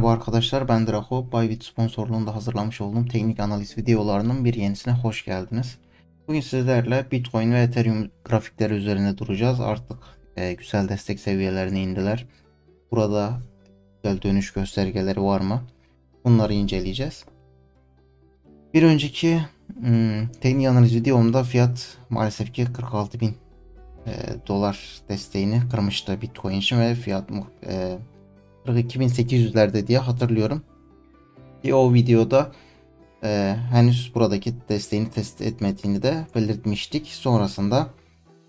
Merhaba arkadaşlar ben Draco. Bybit sponsorluğunda hazırlamış olduğum teknik analiz videolarının bir yenisine hoş geldiniz. Bugün sizlerle Bitcoin ve Ethereum grafikleri üzerine duracağız. Artık e, güzel destek seviyelerine indiler. Burada güzel dönüş göstergeleri var mı? Bunları inceleyeceğiz. Bir önceki hmm, teknik analiz videomda fiyat maalesef ki 46 bin e, dolar desteğini kırmıştı Bitcoin için ve fiyat e, 42.800'lerde diye hatırlıyorum. Ki o videoda e, henüz buradaki desteğini test etmediğini de belirtmiştik. Sonrasında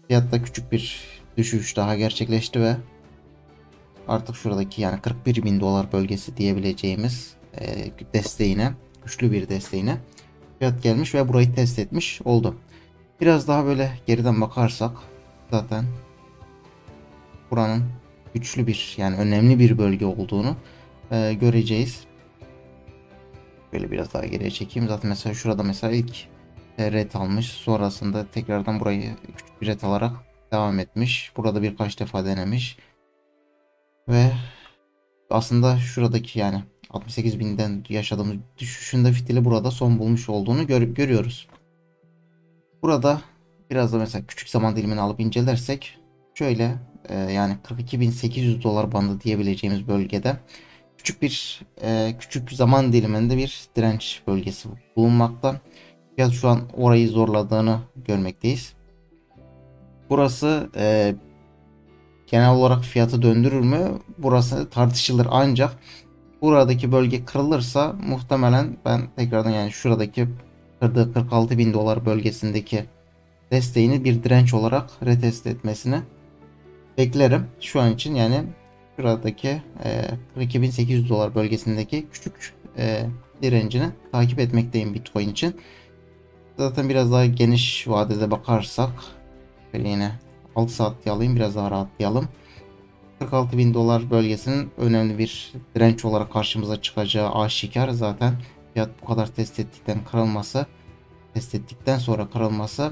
fiyatta küçük bir düşüş daha gerçekleşti ve artık şuradaki yani 41 bin dolar bölgesi diyebileceğimiz e, desteğine güçlü bir desteğine fiyat gelmiş ve burayı test etmiş oldu. Biraz daha böyle geriden bakarsak zaten buranın güçlü bir yani önemli bir bölge olduğunu e, göreceğiz. Böyle biraz daha geriye çekeyim. Zaten mesela şurada mesela ilk e, red almış. Sonrasında tekrardan burayı küçük bir red alarak devam etmiş. Burada birkaç defa denemiş. Ve aslında şuradaki yani 68 binden yaşadığımız düşüşünde fitili burada son bulmuş olduğunu gör görüyoruz. Burada biraz da mesela küçük zaman dilimini alıp incelersek şöyle e, yani 42.800 dolar bandı diyebileceğimiz bölgede küçük bir e, küçük zaman diliminde bir direnç bölgesi bulunmakta. Fiyat şu an orayı zorladığını görmekteyiz. Burası e, genel olarak fiyatı döndürür mü? Burası tartışılır ancak buradaki bölge kırılırsa muhtemelen ben tekrardan yani şuradaki kırdığı 46 bin dolar bölgesindeki desteğini bir direnç olarak retest etmesini beklerim. Şu an için yani şuradaki e, 2800 dolar bölgesindeki küçük e, direncini takip etmekteyim Bitcoin için. Zaten biraz daha geniş vadede bakarsak böyle yine 6 saat alayım biraz daha rahatlayalım. 46 bin dolar bölgesinin önemli bir direnç olarak karşımıza çıkacağı aşikar. Zaten fiyat bu kadar test ettikten kırılması test ettikten sonra kırılması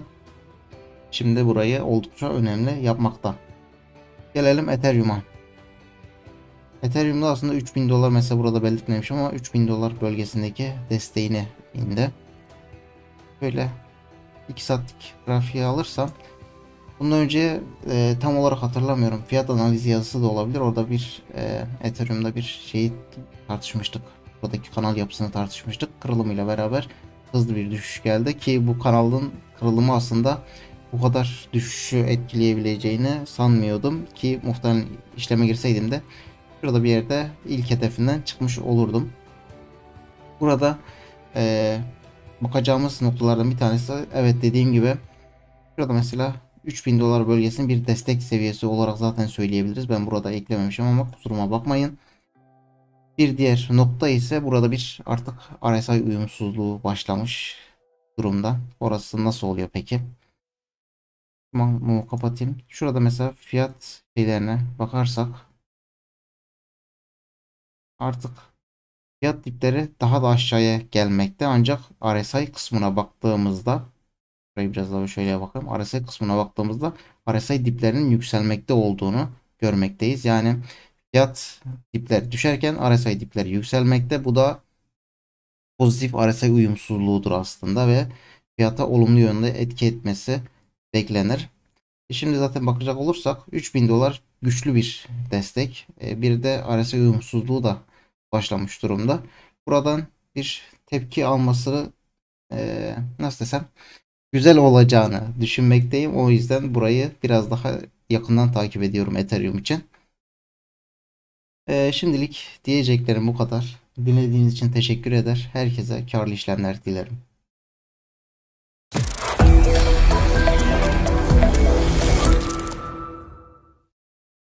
şimdi burayı oldukça önemli yapmakta. Gelelim Ethereum'a. Ethereum'da aslında 3000 dolar mesela burada belirtmemiş ama 3000 dolar bölgesindeki desteğini indi. Böyle 2 saatlik grafiği alırsam bundan önce e, tam olarak hatırlamıyorum. Fiyat analizi yazısı da olabilir. Orada bir e, Ethereum'da bir şeyi tartışmıştık. Buradaki kanal yapısını tartışmıştık. Kırılımıyla beraber hızlı bir düşüş geldi ki bu kanalın kırılımı aslında bu kadar düşüşü etkileyebileceğini sanmıyordum ki muhtemelen işleme girseydim de şurada bir yerde ilk hedefinden çıkmış olurdum. Burada ee, bakacağımız noktalardan bir tanesi evet dediğim gibi şurada mesela 3000 dolar bölgesinin bir destek seviyesi olarak zaten söyleyebiliriz. Ben burada eklememişim ama kusuruma bakmayın. Bir diğer nokta ise burada bir artık RSI uyumsuzluğu başlamış durumda. Orası nasıl oluyor peki? Mumu kapatayım. Şurada mesela fiyat şeylerine bakarsak artık fiyat dipleri daha da aşağıya gelmekte. Ancak RSI kısmına baktığımızda şurayı biraz daha şöyle bakalım. RSI kısmına baktığımızda RSI diplerinin yükselmekte olduğunu görmekteyiz. Yani fiyat dipleri düşerken RSI dipleri yükselmekte. Bu da pozitif RSI uyumsuzluğudur aslında ve fiyata olumlu yönde etki etmesi beklenir. E şimdi zaten bakacak olursak 3000 dolar güçlü bir destek. E bir de RSI uyumsuzluğu da başlamış durumda. Buradan bir tepki alması e, nasıl desem güzel olacağını düşünmekteyim. O yüzden burayı biraz daha yakından takip ediyorum Ethereum için. Şimdilik diyeceklerim bu kadar. Dinlediğiniz için teşekkür eder. Herkese karlı işlemler dilerim.